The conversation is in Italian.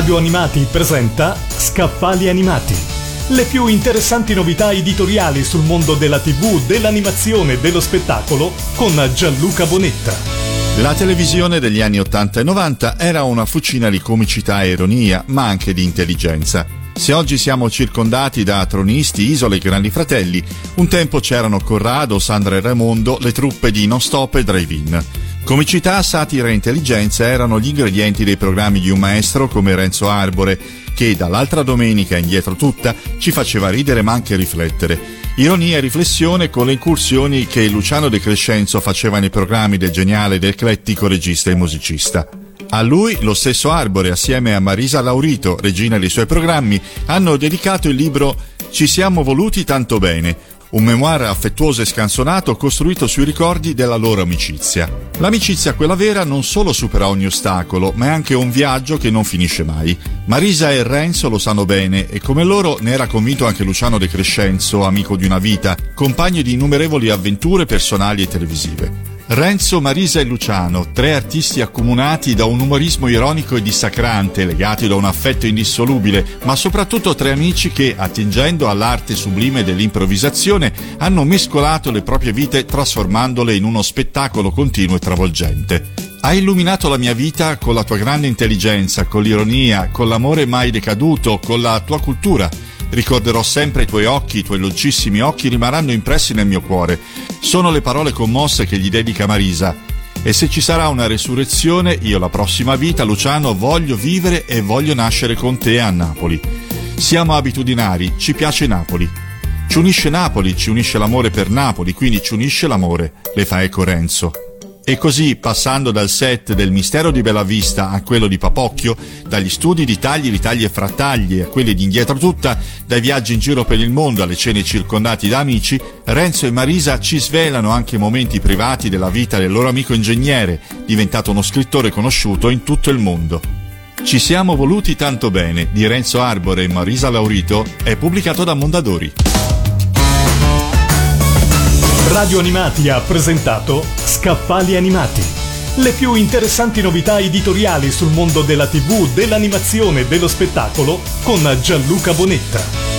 Radio Animati presenta Scaffali Animati. Le più interessanti novità editoriali sul mondo della TV, dell'animazione e dello spettacolo con Gianluca Bonetta. La televisione degli anni 80 e 90 era una fucina di comicità e ironia, ma anche di intelligenza. Se oggi siamo circondati da tronisti, isole e grandi fratelli, un tempo c'erano Corrado, Sandra e Raimondo, le truppe di Non Stop e Drive-In. Comicità, satira e intelligenza erano gli ingredienti dei programmi di un maestro come Renzo Arbore, che dall'altra domenica indietro tutta ci faceva ridere ma anche riflettere. Ironia e riflessione con le incursioni che Luciano De Crescenzo faceva nei programmi del geniale ed eclettico regista e musicista. A lui lo stesso Arbore, assieme a Marisa Laurito, regina dei suoi programmi, hanno dedicato il libro Ci siamo voluti tanto bene, un memoir affettuoso e scansonato costruito sui ricordi della loro amicizia. L'amicizia, quella vera, non solo supera ogni ostacolo, ma è anche un viaggio che non finisce mai. Marisa e Renzo lo sanno bene e come loro ne era convinto anche Luciano De Crescenzo, amico di una vita, compagno di innumerevoli avventure personali e televisive. Renzo, Marisa e Luciano, tre artisti accomunati da un umorismo ironico e dissacrante, legati da un affetto indissolubile, ma soprattutto tre amici che, attingendo all'arte sublime dell'improvvisazione, hanno mescolato le proprie vite trasformandole in uno spettacolo continuo e travolgente. Hai illuminato la mia vita con la tua grande intelligenza, con l'ironia, con l'amore mai decaduto, con la tua cultura Ricorderò sempre i tuoi occhi, i tuoi dolcissimi occhi rimarranno impressi nel mio cuore. Sono le parole commosse che gli dedica Marisa. E se ci sarà una resurrezione, io la prossima vita, Luciano, voglio vivere e voglio nascere con te a Napoli. Siamo abitudinari, ci piace Napoli. Ci unisce Napoli, ci unisce l'amore per Napoli, quindi ci unisce l'amore, le fa eco Renzo. E così, passando dal set del Mistero di Bella Vista a quello di Papocchio, dagli studi di tagli, ritagli e frattagli a quelli di indietro tutta, dai viaggi in giro per il mondo alle cene circondati da amici, Renzo e Marisa ci svelano anche momenti privati della vita del loro amico ingegnere, diventato uno scrittore conosciuto in tutto il mondo. Ci siamo voluti tanto bene di Renzo Arbore e Marisa Laurito è pubblicato da Mondadori. Radio Animati ha presentato Scaffali Animati. Le più interessanti novità editoriali sul mondo della TV, dell'animazione e dello spettacolo con Gianluca Bonetta.